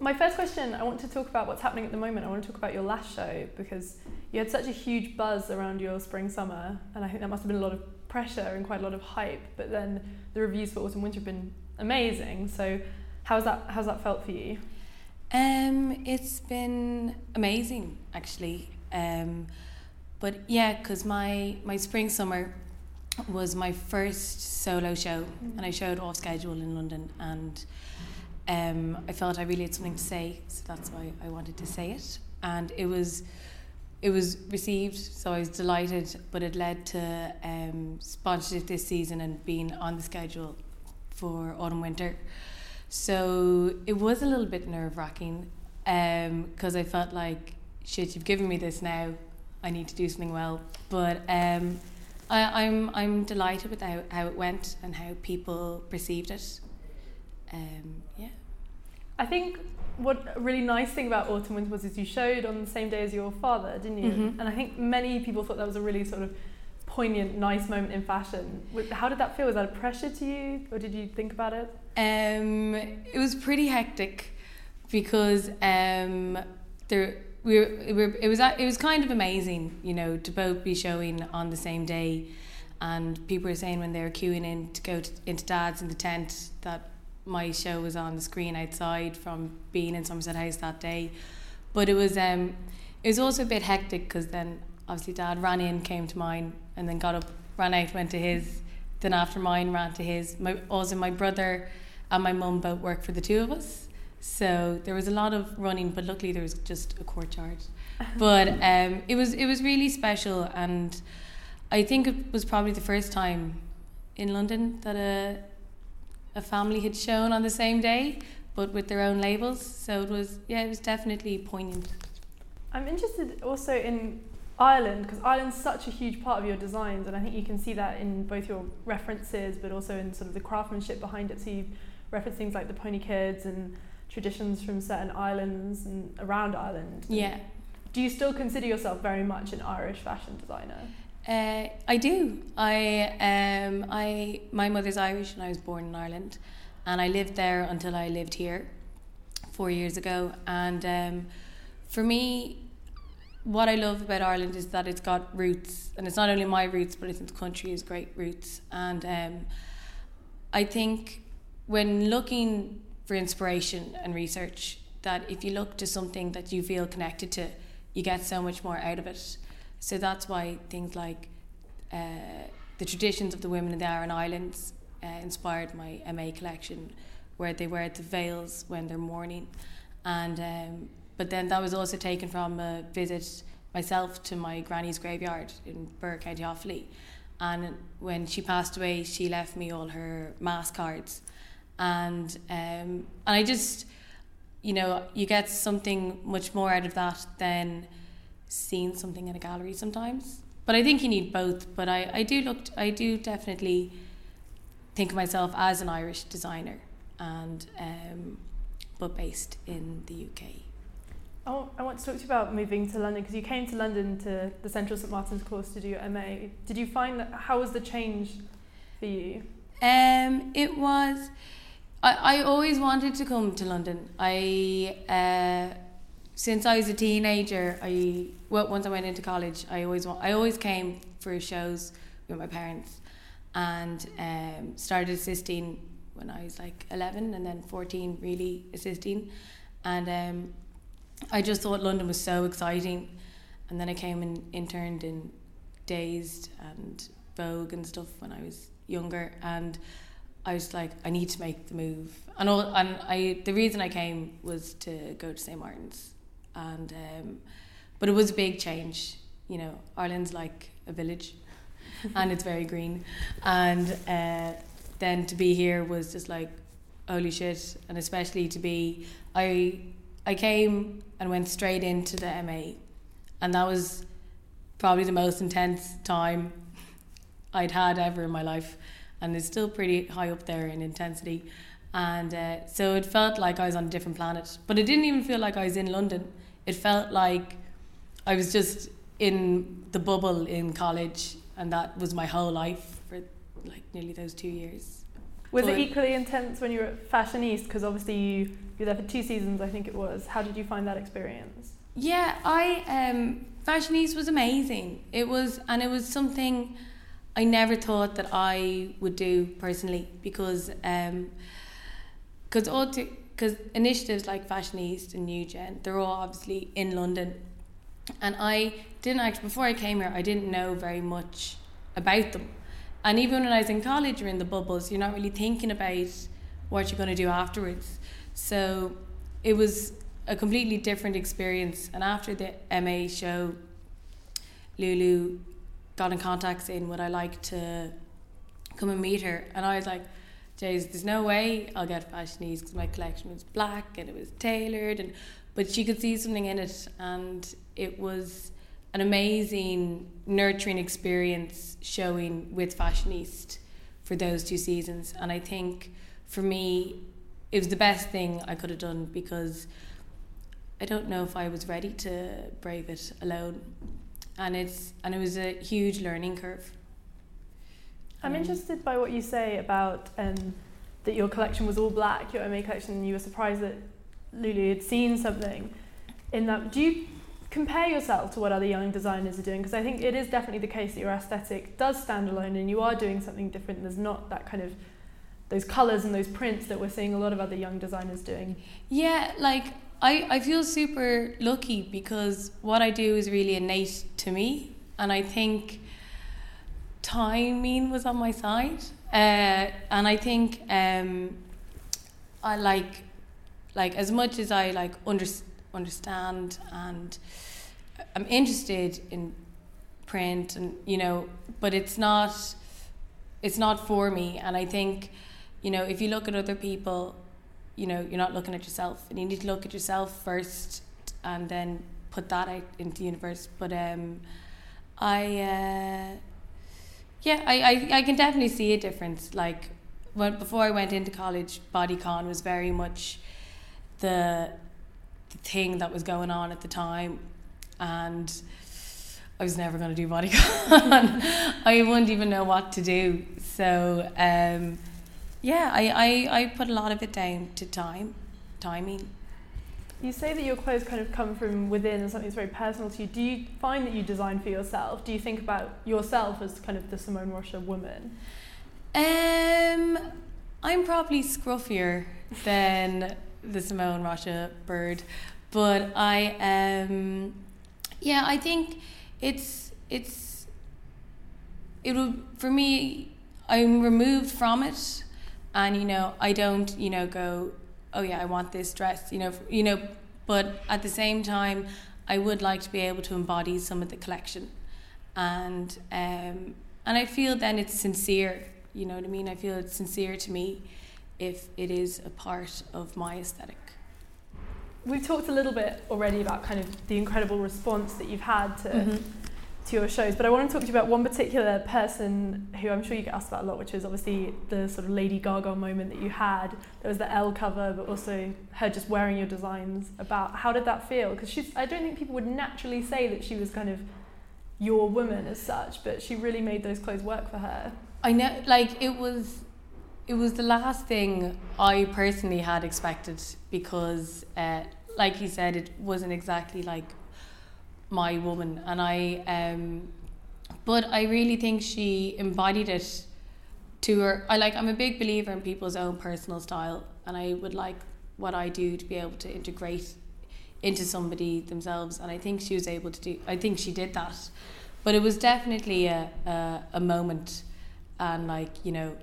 my first question, I want to talk about what's happening at the moment. I want to talk about your last show because you had such a huge buzz around your spring summer, and I think that must have been a lot of pressure and quite a lot of hype. But then the reviews for autumn winter have been amazing. So how's that how's that felt for you? Um, it's been amazing actually. Um, but yeah, because my my spring summer was my first solo show, mm. and I showed off schedule in London, and um, I felt I really had something to say, so that's why I wanted to say it, and it was it was received, so I was delighted, but it led to um, sponsorship this season and being on the schedule for autumn winter. So it was a little bit nerve wracking because um, I felt like, shit, you've given me this now, I need to do something well. But um, I, I'm I'm delighted with how, how it went and how people perceived it. Um, yeah. I think what a really nice thing about Autumn Winter was is you showed on the same day as your father, didn't you? Mm-hmm. And I think many people thought that was a really sort of poignant, nice moment in fashion. How did that feel? Was that a pressure to you, or did you think about it? Um, it was pretty hectic because um, there we were, it, were, it was it was kind of amazing, you know, to both be showing on the same day, and people were saying when they were queuing in to go to, into Dad's in the tent that my show was on the screen outside from being in Somerset House that day. But it was um, it was also a bit hectic because then obviously Dad ran in, came to mine, and then got up, ran out, went to his. Then after mine, ran to his. My also my brother and my mum both worked for the two of us, so there was a lot of running. But luckily there was just a courtyard. but um, it was it was really special, and I think it was probably the first time in London that a a family had shown on the same day, but with their own labels. So it was, yeah, it was definitely poignant. I'm interested also in Ireland because Ireland's such a huge part of your designs, and I think you can see that in both your references, but also in sort of the craftsmanship behind it. So you reference things like the pony kids and traditions from certain islands and around Ireland. Yeah. Do you still consider yourself very much an Irish fashion designer? Uh, I do. I um, I my mother's Irish and I was born in Ireland, and I lived there until I lived here, four years ago. And um, for me, what I love about Ireland is that it's got roots, and it's not only my roots, but I think the country has great roots. And um, I think when looking for inspiration and research, that if you look to something that you feel connected to, you get so much more out of it. So that's why things like uh, the traditions of the women in the Aran Islands uh, inspired my MA collection, where they wear the veils when they're mourning. And um, but then that was also taken from a visit myself to my granny's graveyard in Birr, County Offaly. And when she passed away, she left me all her mass cards, and um, and I just, you know, you get something much more out of that than seen something in a gallery sometimes. But I think you need both. But I, I do look I do definitely think of myself as an Irish designer and um, but based in the UK. Oh, I want to talk to you about moving to London because you came to London to the Central St Martin's course to do your MA. Did you find that how was the change for you? Um, it was. I, I always wanted to come to London. I uh, since I was a teenager, I well, once I went into college, I always I always came for shows with my parents, and um, started assisting when I was like eleven, and then fourteen really assisting, and um, I just thought London was so exciting, and then I came and interned in Dazed and Vogue and stuff when I was younger, and I was like, I need to make the move, and all, and I the reason I came was to go to St Martin's and um, but it was a big change. You know, Ireland's like a village, and it's very green, and uh, then to be here was just like holy shit, and especially to be I I came and went straight into the MA, and that was probably the most intense time I'd had ever in my life, and it's still pretty high up there in intensity. And uh, so it felt like I was on a different planet, but it didn't even feel like I was in London it felt like I was just in the bubble in college, and that was my whole life for like nearly those two years. Was But- it equally intense when you were at Fashion East? Because obviously you, you were there for two seasons, I think it was. How did you find that experience? Yeah, I um Fashion East was amazing. It was and it was something I never thought that I would do personally because um because all because initiatives like Fashion East and New Gen they're all obviously in London and I didn't actually before I came here I didn't know very much about them and even when I was in college or in the bubbles you're not really thinking about what you're going to do afterwards so it was a completely different experience. And after the MA show, Lulu got in contact saying, Would I like to come and meet her? And I was like, Jays, there's no way I'll get fashionistas because my collection was black and it was tailored. And But she could see something in it, and it was an amazing, nurturing experience showing with Fashion East for those two seasons. And I think for me, it was the best thing I could have done because I don't know if I was ready to brave it alone, and it's and it was a huge learning curve. I'm Um, interested by what you say about um, that your collection was all black, your MA collection, and you were surprised that Lulu had seen something in that. Do you compare yourself to what other young designers are doing? Because I think it is definitely the case that your aesthetic does stand alone and you are doing something different. There's not that kind of those colours and those prints that we're seeing a lot of other young designers doing. Yeah, like I, I feel super lucky because what I do is really innate to me, and I think timing was on my side, uh, and I think um, I like like as much as I like under, understand and I'm interested in print and you know, but it's not it's not for me, and I think you know if you look at other people you know you're not looking at yourself and you need to look at yourself first and then put that out into the universe. But um i uh yeah I, I i can definitely see a difference like when before i went into college bodycon was very much the the thing that was going on at the time and I was never going to do bodycon. I wouldn't even know what to do. So um, yeah, I, I, I put a lot of it down to time, timing. You say that your clothes kind of come from within and something that's very personal to you. Do you find that you design for yourself? Do you think about yourself as kind of the Simone Rocha woman? Um, I'm probably scruffier than the Simone Rocha bird, but I um, yeah, I think it's it's it would for me. I'm removed from it, and you know I don't you know go oh yeah I want this dress you know you know, but at the same time I would like to be able to embody some of the collection, and um, and I feel then it's sincere. You know what I mean? I feel it's sincere to me if it is a part of my aesthetic. We've talked a little bit already about kind of the incredible response that you've had to, Mm-hmm. To your shows, but I want to talk to you about one particular person who I'm sure you get asked about a lot, which is obviously the sort of Lady Gaga moment that you had. There was the Elle cover, but also her just wearing your designs. About how did that feel? Because she's, I don't think people would naturally say that she was kind of your woman as such, but she really made those clothes work for her. I know, like it was, it was the last thing I personally had expected because, uh, like you said, it wasn't exactly like my woman, and I, um, but I really think she embodied it to her. I like. I'm a big believer in people's own personal style, and I would like what I do to be able to integrate into somebody themselves, and I think she was able to do. I think she did that, but it was definitely a a, a moment and like you know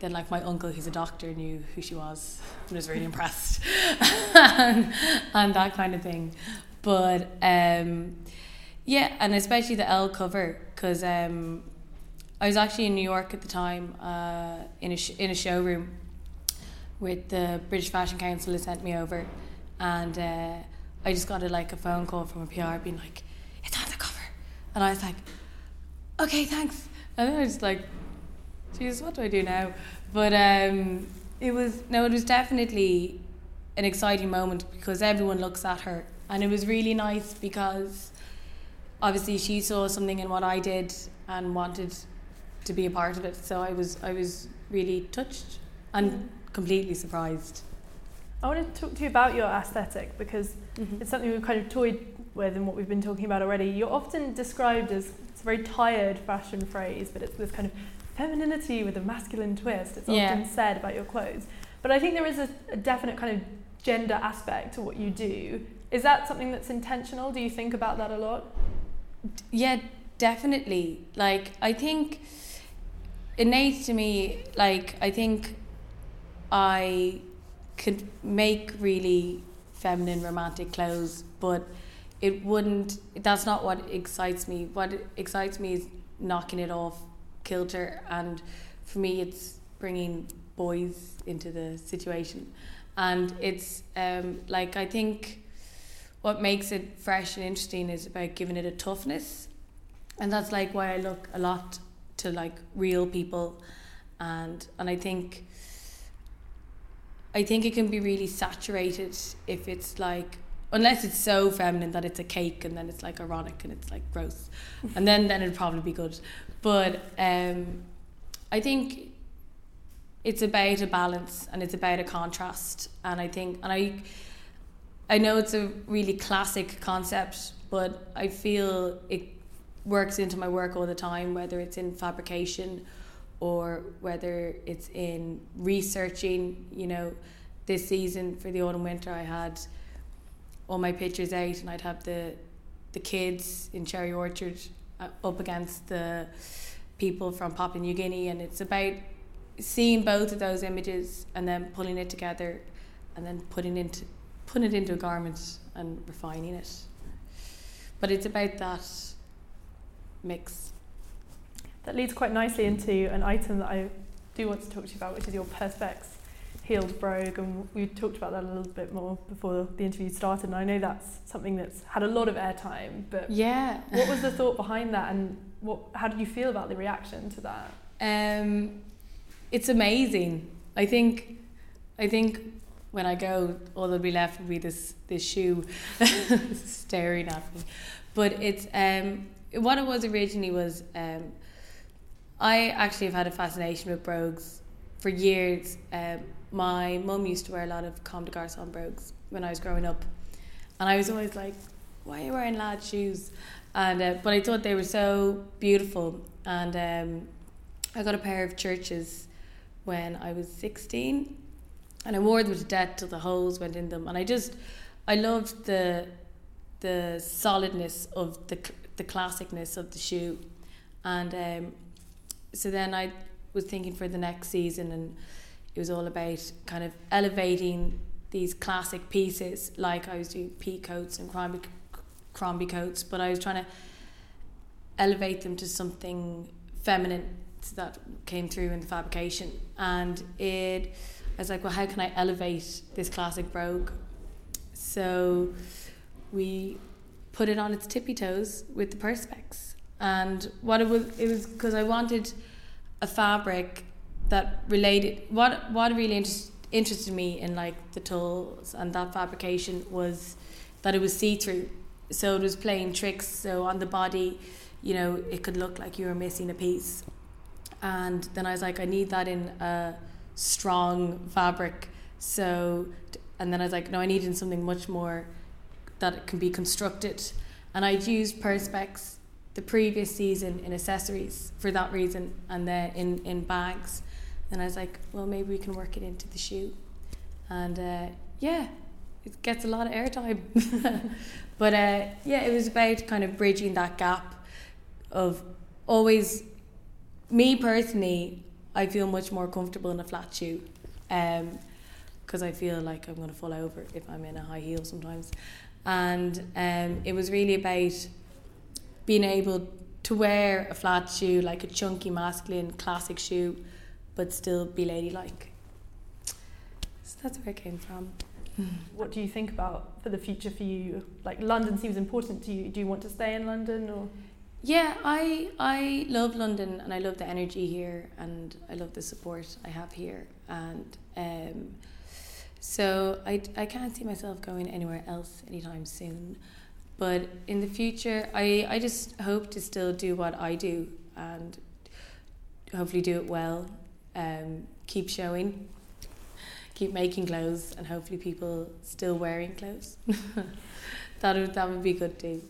then like my uncle who's a doctor knew who she was and was really impressed and, and that kind of thing but um yeah and especially the Elle cover because um I was actually in New York at the time uh in a sh- in a showroom with the British Fashion Council had sent me over. And uh I just got a like a phone call from a PR being like it's on the cover. And I was like okay thanks. And then I was just like Jesus, what do I do now? But um, it was no, it was definitely an exciting moment because everyone looks at her, and it was really nice because obviously she saw something in what I did and wanted to be a part of it. So I was I was really touched and completely surprised. I want to talk to you about your aesthetic because Mm-hmm. it's something we've kind of toyed with and what we've been talking about already. You're often described as it's a very tired fashion phrase, but it's this kind of femininity with a masculine twist. It's Yeah. often said about your clothes. But I think there is a, a definite kind of gender aspect to what you do. Is that something that's intentional? Do you think about that a lot? Yeah, definitely. Like I think innate to me, like I think I could make really feminine romantic clothes, but it wouldn't that's not what excites me. What excites me is knocking it off kilter and for me it's bringing boys into the situation. And it's um like I think what makes it fresh and interesting is about giving it a toughness. And that's like why I look a lot to like real people. And and I think I think it can be really saturated if it's like unless it's so feminine that it's a cake and then it's like ironic and it's like gross. And then then it'd probably be good. But um I think it's about a balance and it's about a contrast. And I think and I I know it's a really classic concept but I feel it works into my work all the time whether it's in fabrication or whether it's in researching you know. This season for the autumn winter I had all my pictures out and I'd have the the kids in Cherry Orchard uh, up against the people from Papua New Guinea and it's about seeing both of those images and then pulling it together and then putting into putting it into a garment and refining it but it's about that mix That leads quite nicely into an item that I do want to talk to you about, which is your Perspex heeled brogue. And we talked about that a little bit more before the interview started. And I know that's something that's had a lot of airtime. But yeah what was the thought behind that, and what? How did you feel about the reaction to that? Um, it's amazing. I think, I think when I go, all that'll be left will be this this shoe staring at me. But it's um, what it was originally was um, I actually have had a fascination with brogues for years. Um, my mum used to wear a lot of Comme des Garçons brogues when I was growing up, and I was always like, "Why are you wearing lad shoes?" And uh, but I thought they were so beautiful, and um, I got a pair of Church's when I was 16 and I wore them to death till the holes went in them. And I just I loved the the solidness of the the classicness of the shoe. And um, so then I was thinking for the next season and it was all about kind of elevating these classic pieces. Like I was doing pea coats and crombie, crombie coats but I was trying to elevate them to something feminine that came through in the fabrication. And it I was like well how can I elevate this classic brogue so we put it on its tippy toes with the perspex. And what it was it was because I wanted a fabric that related what what really interest, interested me in like the tulles and that fabrication was that it was see-through. So it was playing tricks so on the body you know it could look like you were missing a piece. And then I was like I need that in a strong fabric. So and then I was like no I needed something much more that it can be constructed. And I'd used perspex the previous season in accessories for that reason and then in in bags. And I was like well maybe we can work it into the shoe. And uh, yeah it gets a lot of airtime. But uh, yeah it was about kind of bridging that gap of always me personally I feel much more comfortable in a flat shoe because I feel like I'm going to fall over if I'm in a high heel sometimes and um, it was really about being able to wear a flat shoe like a chunky masculine classic shoe but still be ladylike so that's where it came from What do you think about for the future for you? Like London seems important to you. Do you want to stay in London or? Yeah, I I love London and I love the energy here and I love the support I have here and um, so I, I can't see myself going anywhere else anytime soon. But in the future, I, I just hope to still do what I do and hopefully do it well, um, keep showing keep making clothes and hopefully people still wearing clothes. that would that would be good too.